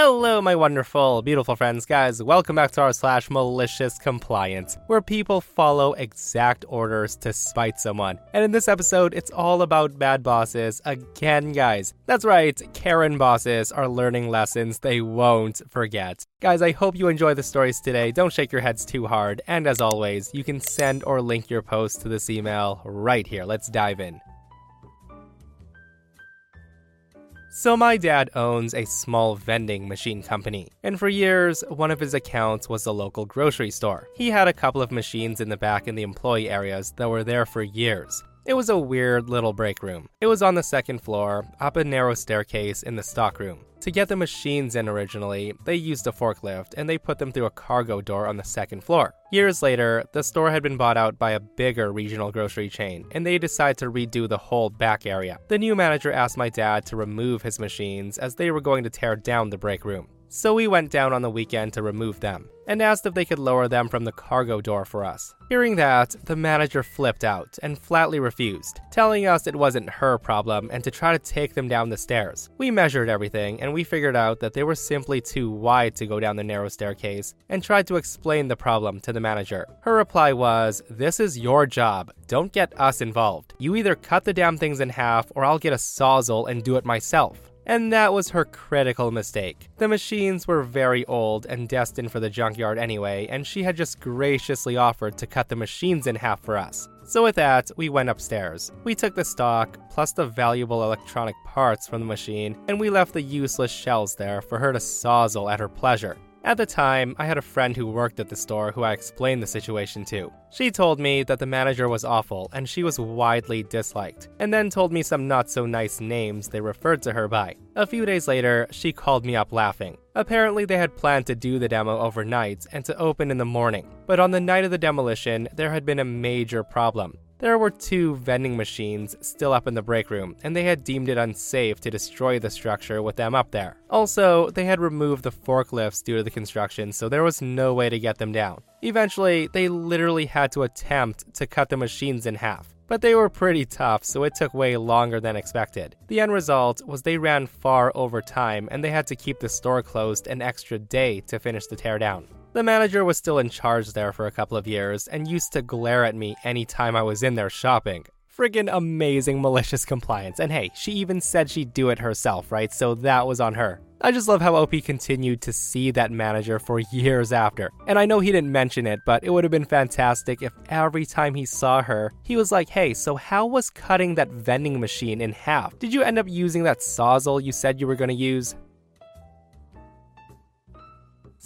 Hello, my wonderful, beautiful friends, guys. Welcome back to our slash malicious compliance, where people follow exact orders to spite someone. And in this episode, it's all about bad bosses again, guys. That's right, Karen bosses are learning lessons they won't forget. Guys, I hope you enjoy the stories today. Don't shake your heads too hard. And as always, you can send or link your post to this email right here. Let's dive in. So, my dad owns a small vending machine company, and for years, one of his accounts was the local grocery store. He had a couple of machines in the back in the employee areas that were there for years. It was a weird little break room. It was on the second floor, up a narrow staircase in the stockroom. To get the machines in originally, they used a forklift and they put them through a cargo door on the second floor. Years later, the store had been bought out by a bigger regional grocery chain, and they decided to redo the whole back area. The new manager asked my dad to remove his machines as they were going to tear down the break room. So we went down on the weekend to remove them and asked if they could lower them from the cargo door for us. Hearing that, the manager flipped out and flatly refused, telling us it wasn't her problem and to try to take them down the stairs. We measured everything and we figured out that they were simply too wide to go down the narrow staircase and tried to explain the problem to the manager. Her reply was, This is your job. Don't get us involved. You either cut the damn things in half or I'll get a sawzall and do it myself and that was her critical mistake. The machines were very old and destined for the junkyard anyway, and she had just graciously offered to cut the machines in half for us. So, with that, we went upstairs. We took the stock, plus the valuable electronic parts from the machine, and we left the useless shells there for her to sawzle at her pleasure. At the time, I had a friend who worked at the store who I explained the situation to. She told me that the manager was awful and she was widely disliked, and then told me some not so nice names they referred to her by. A few days later, she called me up laughing. Apparently, they had planned to do the demo overnight and to open in the morning, but on the night of the demolition, there had been a major problem. There were two vending machines still up in the break room, and they had deemed it unsafe to destroy the structure with them up there. Also, they had removed the forklifts due to the construction, so there was no way to get them down. Eventually, they literally had to attempt to cut the machines in half. But they were pretty tough, so it took way longer than expected. The end result was they ran far over time and they had to keep the store closed an extra day to finish the teardown. The manager was still in charge there for a couple of years and used to glare at me anytime I was in there shopping. Friggin' amazing malicious compliance. And hey, she even said she'd do it herself, right? So that was on her. I just love how OP continued to see that manager for years after. And I know he didn't mention it, but it would have been fantastic if every time he saw her, he was like, hey, so how was cutting that vending machine in half? Did you end up using that sawzall you said you were gonna use?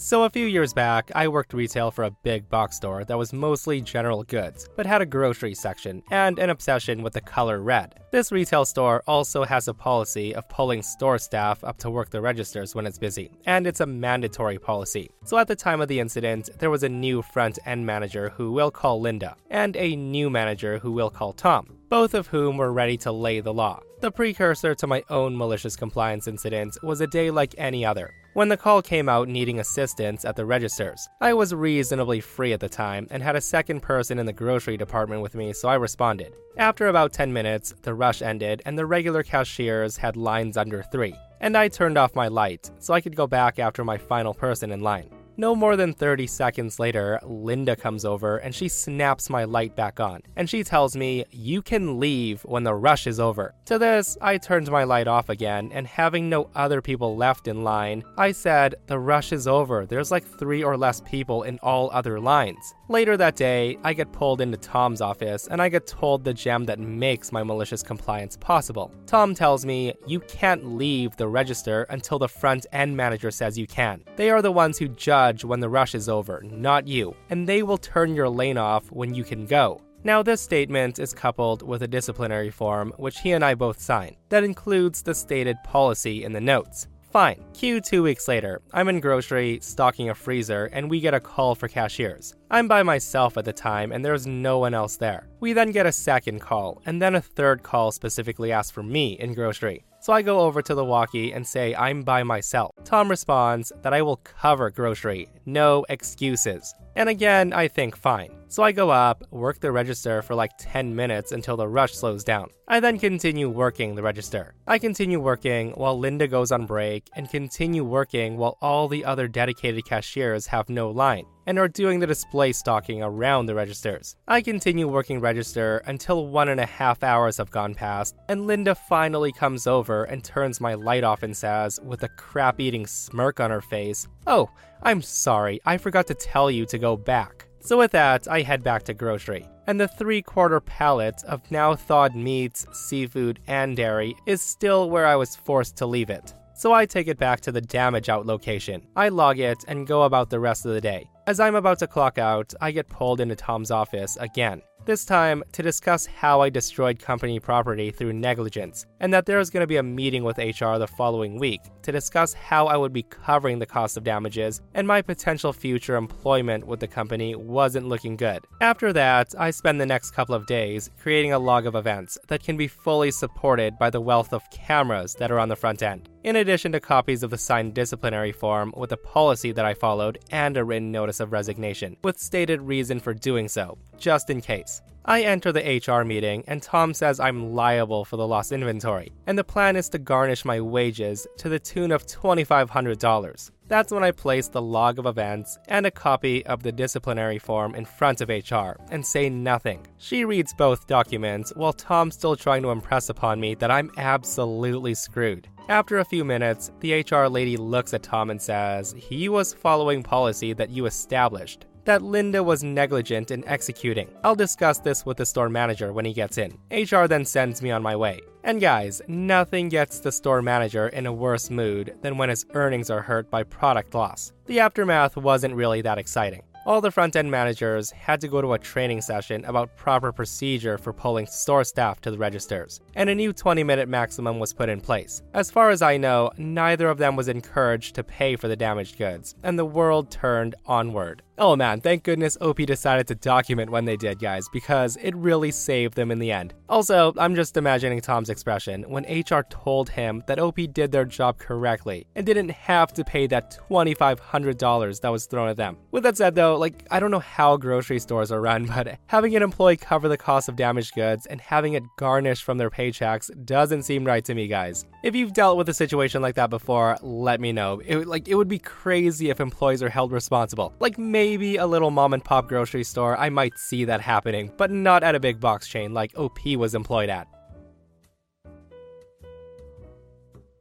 So, a few years back, I worked retail for a big box store that was mostly general goods, but had a grocery section and an obsession with the color red. This retail store also has a policy of pulling store staff up to work the registers when it's busy, and it's a mandatory policy. So, at the time of the incident, there was a new front end manager who we'll call Linda, and a new manager who we'll call Tom, both of whom were ready to lay the law. The precursor to my own malicious compliance incident was a day like any other. When the call came out needing assistance at the registers, I was reasonably free at the time and had a second person in the grocery department with me, so I responded. After about 10 minutes, the rush ended and the regular cashiers had lines under three, and I turned off my light so I could go back after my final person in line. No more than 30 seconds later, Linda comes over and she snaps my light back on. And she tells me, You can leave when the rush is over. To this, I turned my light off again, and having no other people left in line, I said, The rush is over. There's like three or less people in all other lines. Later that day, I get pulled into Tom's office and I get told the gem that makes my malicious compliance possible. Tom tells me, You can't leave the register until the front end manager says you can. They are the ones who judge when the rush is over, not you, and they will turn your lane off when you can go. Now, this statement is coupled with a disciplinary form, which he and I both sign, that includes the stated policy in the notes. Fine. Cue two weeks later. I'm in grocery, stocking a freezer, and we get a call for cashiers. I'm by myself at the time, and there's no one else there. We then get a second call, and then a third call specifically asked for me in grocery. So I go over to the walkie and say I'm by myself. Tom responds that I will cover grocery, no excuses. And again, I think fine. So I go up, work the register for like 10 minutes until the rush slows down. I then continue working the register. I continue working while Linda goes on break and continue working while all the other dedicated cashiers have no line and are doing the display stocking around the registers. I continue working register until one and a half hours have gone past, and Linda finally comes over and turns my light off and says, with a crap eating smirk on her face, Oh, I'm sorry, I forgot to tell you to go back. So with that, I head back to grocery. And the three quarter pallet of now thawed meats, seafood, and dairy is still where I was forced to leave it. So I take it back to the damage out location. I log it and go about the rest of the day. As I'm about to clock out, I get pulled into Tom's office again. This time to discuss how I destroyed company property through negligence, and that there is going to be a meeting with HR the following week to discuss how I would be covering the cost of damages, and my potential future employment with the company wasn't looking good. After that, I spend the next couple of days creating a log of events that can be fully supported by the wealth of cameras that are on the front end in addition to copies of the signed disciplinary form with a policy that I followed and a written notice of resignation, with stated reason for doing so, just in case. I enter the HR meeting, and Tom says I'm liable for the lost inventory, and the plan is to garnish my wages to the tune of $2,500. That's when I place the log of events and a copy of the disciplinary form in front of HR and say nothing. She reads both documents while Tom's still trying to impress upon me that I'm absolutely screwed. After a few minutes, the HR lady looks at Tom and says he was following policy that you established that Linda was negligent in executing. I'll discuss this with the store manager when he gets in. HR then sends me on my way. And guys, nothing gets the store manager in a worse mood than when his earnings are hurt by product loss. The aftermath wasn't really that exciting. All the front end managers had to go to a training session about proper procedure for pulling store staff to the registers, and a new 20 minute maximum was put in place. As far as I know, neither of them was encouraged to pay for the damaged goods, and the world turned onward. Oh man, thank goodness OP decided to document when they did, guys, because it really saved them in the end. Also, I'm just imagining Tom's expression when HR told him that OP did their job correctly and didn't have to pay that $2,500 that was thrown at them. With that said, though, like, I don't know how grocery stores are run, but having an employee cover the cost of damaged goods and having it garnished from their paychecks doesn't seem right to me, guys. If you've dealt with a situation like that before, let me know. It, like, it would be crazy if employees are held responsible. Like, maybe a little mom and pop grocery store, I might see that happening, but not at a big box chain like OP was employed at.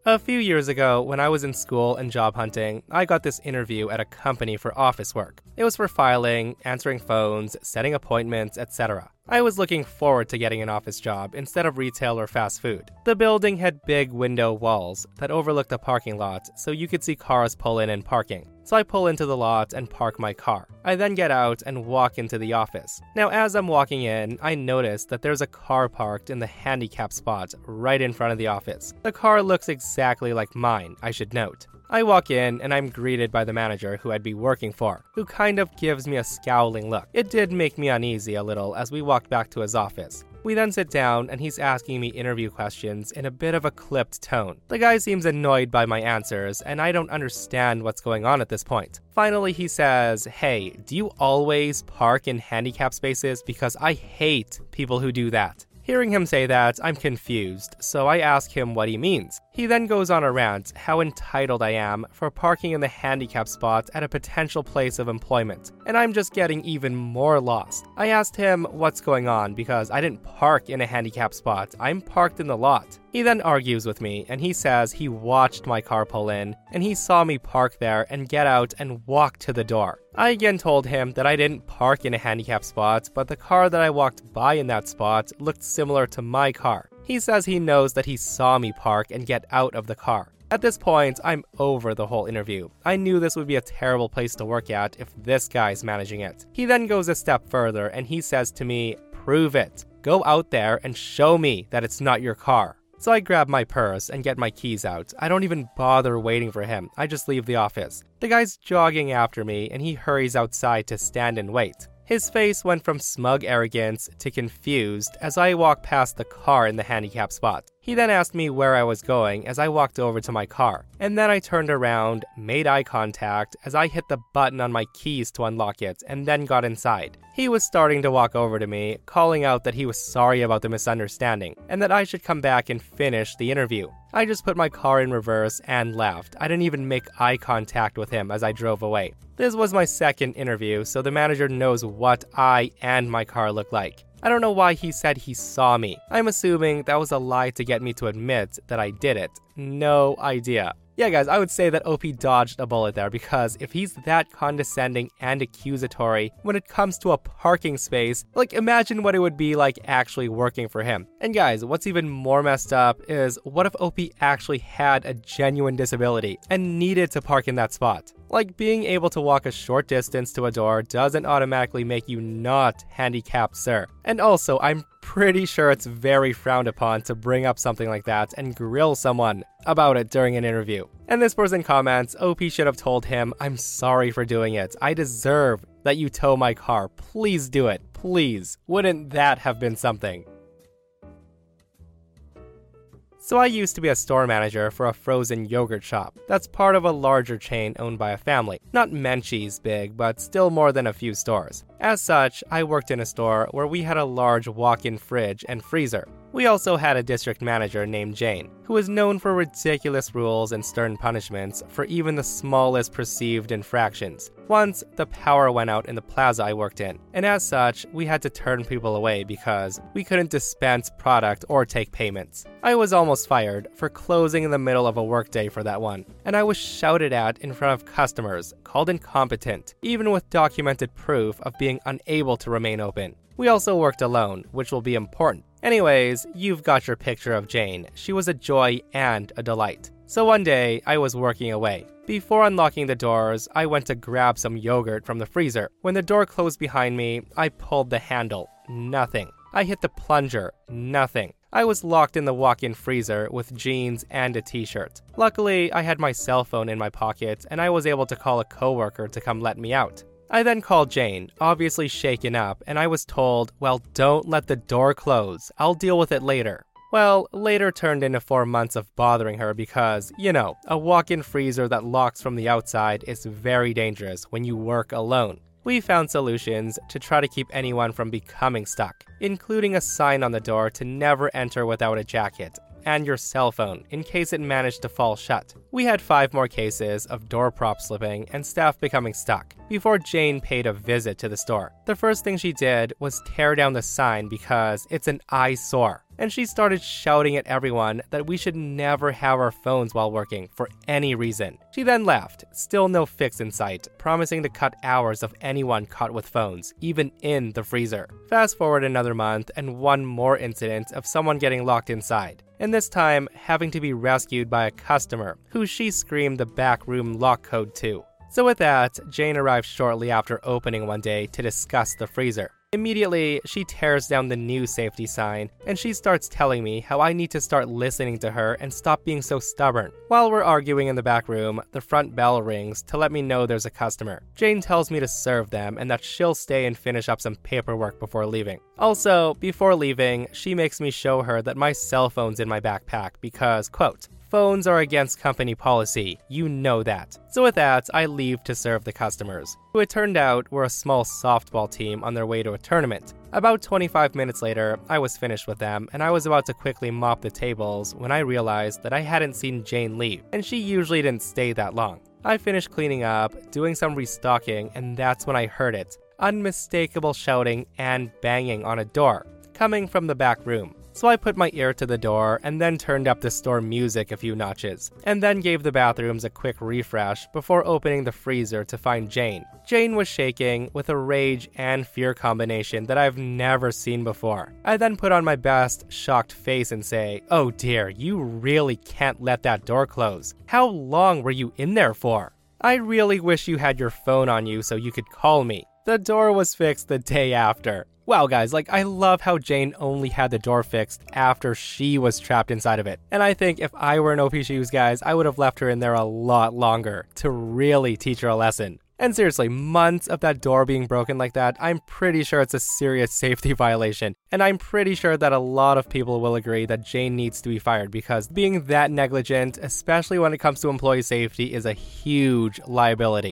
A few years ago, when I was in school and job hunting, I got this interview at a company for office work. It was for filing, answering phones, setting appointments, etc. I was looking forward to getting an office job instead of retail or fast food. The building had big window walls that overlooked a parking lot so you could see cars pull in and parking. So I pull into the lot and park my car. I then get out and walk into the office. Now, as I'm walking in, I notice that there's a car parked in the handicap spot right in front of the office. The car looks exactly like mine, I should note. I walk in and I'm greeted by the manager who I'd be working for, who kind of gives me a scowling look. It did make me uneasy a little as we walked back to his office. We then sit down and he's asking me interview questions in a bit of a clipped tone. The guy seems annoyed by my answers and I don't understand what's going on at this point. Finally, he says, Hey, do you always park in handicap spaces? Because I hate people who do that. Hearing him say that, I'm confused, so I ask him what he means. He then goes on a rant how entitled I am for parking in the handicap spot at a potential place of employment, and I'm just getting even more lost. I asked him what's going on because I didn't park in a handicap spot, I'm parked in the lot. He then argues with me and he says he watched my car pull in and he saw me park there and get out and walk to the door. I again told him that I didn't park in a handicap spot, but the car that I walked by in that spot looked similar to my car. He says he knows that he saw me park and get out of the car. At this point, I'm over the whole interview. I knew this would be a terrible place to work at if this guy's managing it. He then goes a step further and he says to me, prove it. Go out there and show me that it's not your car. So I grab my purse and get my keys out. I don't even bother waiting for him. I just leave the office. The guy's jogging after me and he hurries outside to stand and wait. His face went from smug arrogance to confused as I walked past the car in the handicap spot. He then asked me where I was going as I walked over to my car, and then I turned around, made eye contact as I hit the button on my keys to unlock it, and then got inside. He was starting to walk over to me, calling out that he was sorry about the misunderstanding, and that I should come back and finish the interview. I just put my car in reverse and left. I didn't even make eye contact with him as I drove away. This was my second interview, so the manager knows what I and my car look like. I don't know why he said he saw me. I'm assuming that was a lie to get me to admit that I did it. No idea. Yeah, guys, I would say that OP dodged a bullet there because if he's that condescending and accusatory when it comes to a parking space, like imagine what it would be like actually working for him. And guys, what's even more messed up is what if OP actually had a genuine disability and needed to park in that spot? Like being able to walk a short distance to a door doesn't automatically make you not handicapped, sir. And also, I'm pretty sure it's very frowned upon to bring up something like that and grill someone about it during an interview. And this person comments OP should have told him, I'm sorry for doing it. I deserve that you tow my car. Please do it. Please. Wouldn't that have been something? So I used to be a store manager for a frozen yogurt shop. That's part of a larger chain owned by a family. Not Menchie's big, but still more than a few stores. As such, I worked in a store where we had a large walk-in fridge and freezer. We also had a district manager named Jane, who was known for ridiculous rules and stern punishments for even the smallest perceived infractions. Once, the power went out in the plaza I worked in, and as such, we had to turn people away because we couldn't dispense product or take payments. I was almost fired for closing in the middle of a workday for that one, and I was shouted at in front of customers, called incompetent, even with documented proof of being unable to remain open. We also worked alone, which will be important. Anyways, you've got your picture of Jane. She was a joy and a delight. So one day, I was working away. Before unlocking the doors, I went to grab some yogurt from the freezer. When the door closed behind me, I pulled the handle. Nothing. I hit the plunger. Nothing. I was locked in the walk in freezer with jeans and a t shirt. Luckily, I had my cell phone in my pocket and I was able to call a coworker to come let me out. I then called Jane, obviously shaken up, and I was told, well, don't let the door close. I'll deal with it later. Well, later turned into four months of bothering her because, you know, a walk in freezer that locks from the outside is very dangerous when you work alone. We found solutions to try to keep anyone from becoming stuck, including a sign on the door to never enter without a jacket, and your cell phone in case it managed to fall shut. We had five more cases of door prop slipping and staff becoming stuck before Jane paid a visit to the store. The first thing she did was tear down the sign because it's an eyesore. And she started shouting at everyone that we should never have our phones while working for any reason. She then left, still no fix in sight, promising to cut hours of anyone caught with phones, even in the freezer. Fast forward another month, and one more incident of someone getting locked inside and this time having to be rescued by a customer who she screamed the back room lock code to. So, with that, Jane arrives shortly after opening one day to discuss the freezer. Immediately, she tears down the new safety sign and she starts telling me how I need to start listening to her and stop being so stubborn. While we're arguing in the back room, the front bell rings to let me know there's a customer. Jane tells me to serve them and that she'll stay and finish up some paperwork before leaving. Also, before leaving, she makes me show her that my cell phone's in my backpack because, quote, phones are against company policy. You know that. So, with that, I leave to serve the customers, who it turned out were a small softball team on their way to a tournament. About 25 minutes later, I was finished with them, and I was about to quickly mop the tables when I realized that I hadn't seen Jane leave, and she usually didn't stay that long. I finished cleaning up, doing some restocking, and that's when I heard it unmistakable shouting and banging on a door, coming from the back room. So I put my ear to the door and then turned up the store music a few notches, and then gave the bathrooms a quick refresh before opening the freezer to find Jane. Jane was shaking with a rage and fear combination that I've never seen before. I then put on my best shocked face and say, Oh dear, you really can't let that door close. How long were you in there for? I really wish you had your phone on you so you could call me. The door was fixed the day after. Wow, guys, like, I love how Jane only had the door fixed after she was trapped inside of it. And I think if I were in OP Shoes, guys, I would have left her in there a lot longer to really teach her a lesson. And seriously, months of that door being broken like that, I'm pretty sure it's a serious safety violation. And I'm pretty sure that a lot of people will agree that Jane needs to be fired because being that negligent, especially when it comes to employee safety, is a huge liability.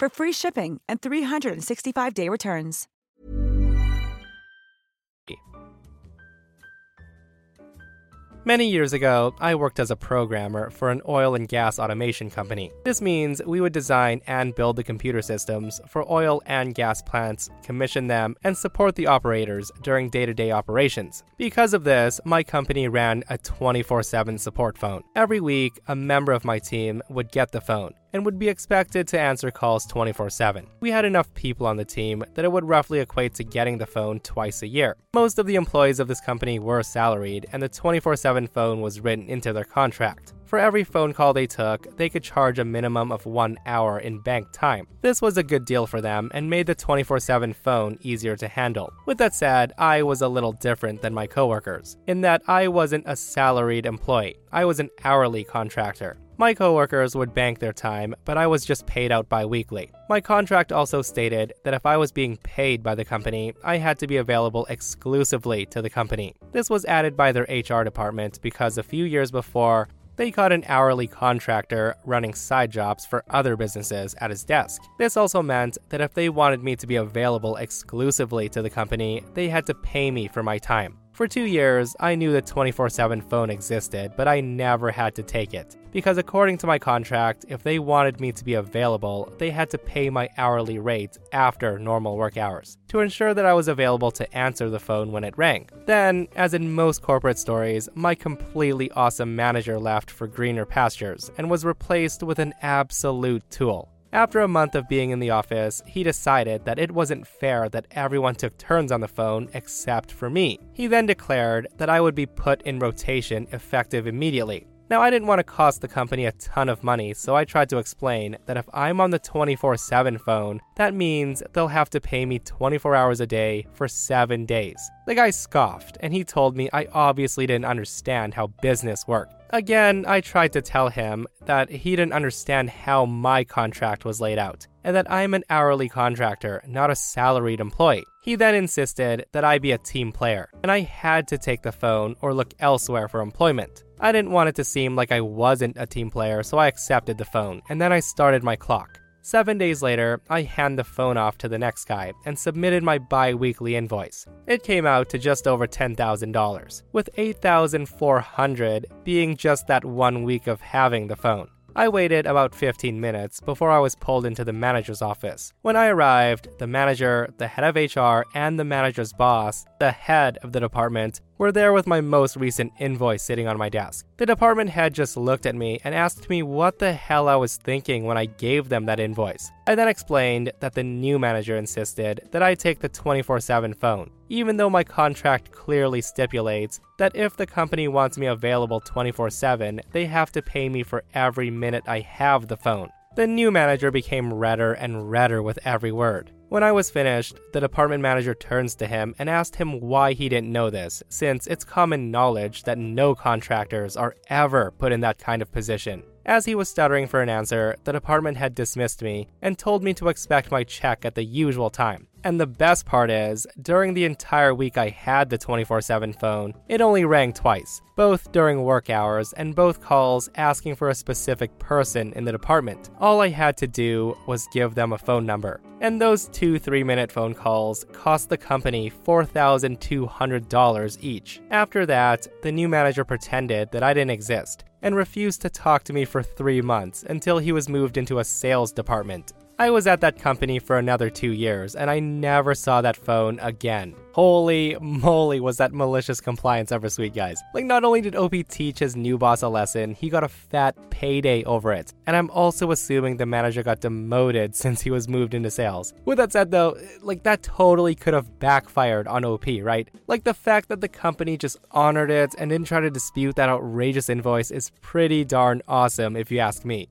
for free shipping and 365-day returns. Many years ago, I worked as a programmer for an oil and gas automation company. This means we would design and build the computer systems for oil and gas plants, commission them, and support the operators during day to day operations. Because of this, my company ran a 24 7 support phone. Every week, a member of my team would get the phone and would be expected to answer calls 24 7. We had enough people on the team that it would roughly equate to getting the phone twice a year. Most of the employees of this company were salaried, and the 24 7 phone was written into their contract. For every phone call they took, they could charge a minimum of one hour in bank time. This was a good deal for them and made the 24 7 phone easier to handle. With that said, I was a little different than my coworkers, in that I wasn't a salaried employee, I was an hourly contractor. My coworkers would bank their time, but I was just paid out bi weekly. My contract also stated that if I was being paid by the company, I had to be available exclusively to the company. This was added by their HR department because a few years before, they caught an hourly contractor running side jobs for other businesses at his desk. This also meant that if they wanted me to be available exclusively to the company, they had to pay me for my time. For two years, I knew the 24 7 phone existed, but I never had to take it. Because according to my contract, if they wanted me to be available, they had to pay my hourly rate after normal work hours to ensure that I was available to answer the phone when it rang. Then, as in most corporate stories, my completely awesome manager left for greener pastures and was replaced with an absolute tool. After a month of being in the office, he decided that it wasn't fair that everyone took turns on the phone except for me. He then declared that I would be put in rotation effective immediately. Now, I didn't want to cost the company a ton of money, so I tried to explain that if I'm on the 24 7 phone, that means they'll have to pay me 24 hours a day for 7 days. The guy scoffed, and he told me I obviously didn't understand how business worked. Again, I tried to tell him that he didn't understand how my contract was laid out, and that I'm an hourly contractor, not a salaried employee. He then insisted that I be a team player, and I had to take the phone or look elsewhere for employment. I didn't want it to seem like I wasn't a team player, so I accepted the phone, and then I started my clock. Seven days later, I hand the phone off to the next guy and submitted my bi weekly invoice. It came out to just over $10,000, with 8,400 being just that one week of having the phone. I waited about 15 minutes before I was pulled into the manager's office. When I arrived, the manager, the head of HR, and the manager's boss, the head of the department, were there with my most recent invoice sitting on my desk. The department head just looked at me and asked me what the hell I was thinking when I gave them that invoice. I then explained that the new manager insisted that I take the 24 7 phone, even though my contract clearly stipulates that if the company wants me available 24 7, they have to pay me for every minute I have the phone. The new manager became redder and redder with every word. When I was finished, the department manager turns to him and asked him why he didn't know this, since it's common knowledge that no contractors are ever put in that kind of position. As he was stuttering for an answer, the department head dismissed me and told me to expect my check at the usual time. And the best part is, during the entire week I had the 24 7 phone, it only rang twice, both during work hours and both calls asking for a specific person in the department. All I had to do was give them a phone number. And those two three minute phone calls cost the company $4,200 each. After that, the new manager pretended that I didn't exist and refused to talk to me for three months until he was moved into a sales department. I was at that company for another two years, and I never saw that phone again. Holy moly, was that malicious compliance ever sweet, guys. Like, not only did OP teach his new boss a lesson, he got a fat payday over it. And I'm also assuming the manager got demoted since he was moved into sales. With that said, though, like, that totally could have backfired on OP, right? Like, the fact that the company just honored it and didn't try to dispute that outrageous invoice is pretty darn awesome, if you ask me.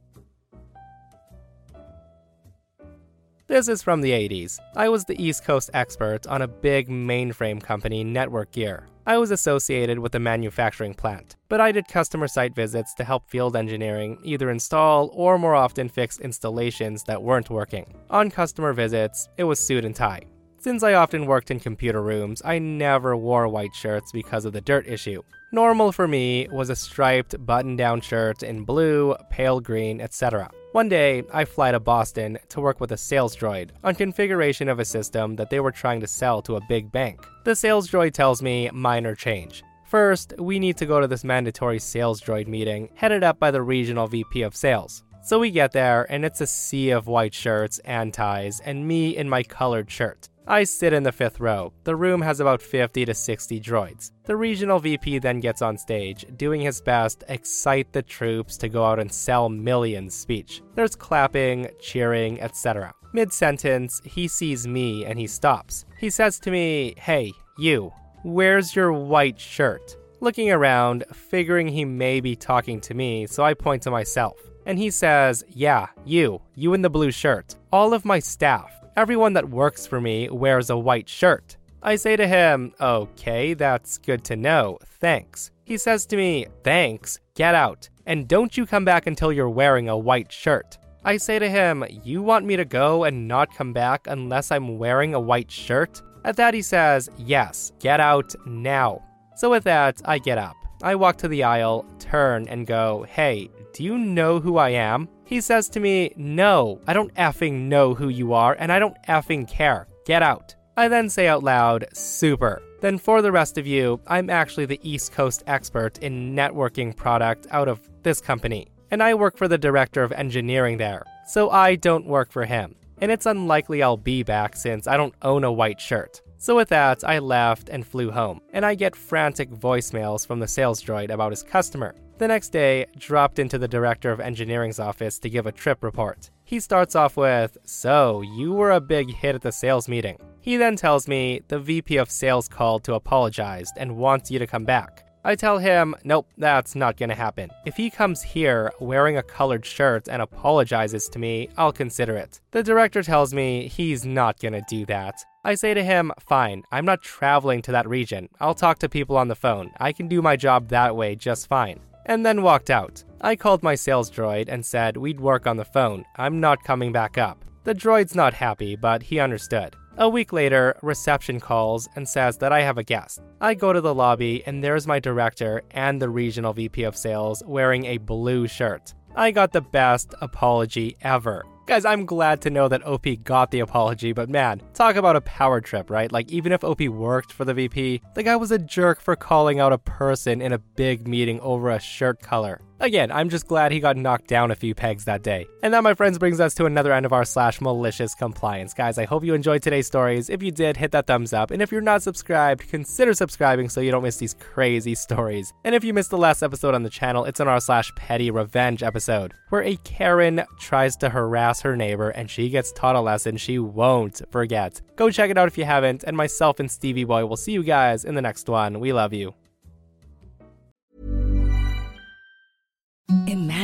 This is from the 80s. I was the East Coast expert on a big mainframe company, Network Gear. I was associated with the manufacturing plant, but I did customer site visits to help field engineering either install or more often fix installations that weren't working. On customer visits, it was suit and tie. Since I often worked in computer rooms, I never wore white shirts because of the dirt issue. Normal for me was a striped button down shirt in blue, pale green, etc. One day, I fly to Boston to work with a sales droid on configuration of a system that they were trying to sell to a big bank. The sales droid tells me minor change. First, we need to go to this mandatory sales droid meeting headed up by the regional VP of sales. So we get there, and it's a sea of white shirts and ties, and me in my colored shirt. I sit in the fifth row. The room has about 50 to 60 droids. The regional VP then gets on stage, doing his best excite the troops to go out and sell millions speech. There's clapping, cheering, etc. Mid sentence, he sees me and he stops. He says to me, Hey, you, where's your white shirt? Looking around, figuring he may be talking to me, so I point to myself. And he says, Yeah, you, you in the blue shirt. All of my staff, Everyone that works for me wears a white shirt. I say to him, Okay, that's good to know. Thanks. He says to me, Thanks, get out, and don't you come back until you're wearing a white shirt. I say to him, You want me to go and not come back unless I'm wearing a white shirt? At that, he says, Yes, get out now. So with that, I get up. I walk to the aisle, turn, and go, Hey, do you know who I am? He says to me, No, I don't effing know who you are, and I don't effing care. Get out. I then say out loud, Super. Then, for the rest of you, I'm actually the East Coast expert in networking product out of this company, and I work for the director of engineering there, so I don't work for him. And it's unlikely I'll be back since I don't own a white shirt. So, with that, I left and flew home, and I get frantic voicemails from the sales droid about his customer. The next day, dropped into the director of engineering's office to give a trip report. He starts off with, So, you were a big hit at the sales meeting. He then tells me the VP of sales called to apologize and wants you to come back. I tell him, nope, that's not gonna happen. If he comes here wearing a colored shirt and apologizes to me, I'll consider it. The director tells me he's not gonna do that. I say to him, fine, I'm not traveling to that region. I'll talk to people on the phone. I can do my job that way just fine and then walked out. I called my sales droid and said we'd work on the phone. I'm not coming back up. The droid's not happy, but he understood. A week later, reception calls and says that I have a guest. I go to the lobby, and there's my director and the regional VP of sales wearing a blue shirt. I got the best apology ever. Guys, I'm glad to know that OP got the apology, but man, talk about a power trip, right? Like, even if OP worked for the VP, the guy was a jerk for calling out a person in a big meeting over a shirt color. Again, I'm just glad he got knocked down a few pegs that day. And that, my friends, brings us to another end of our slash malicious compliance. Guys, I hope you enjoyed today's stories. If you did, hit that thumbs up. And if you're not subscribed, consider subscribing so you don't miss these crazy stories. And if you missed the last episode on the channel, it's on our slash petty revenge episode, where a Karen tries to harass her neighbor and she gets taught a lesson she won't forget. Go check it out if you haven't. And myself and Stevie Boy will see you guys in the next one. We love you.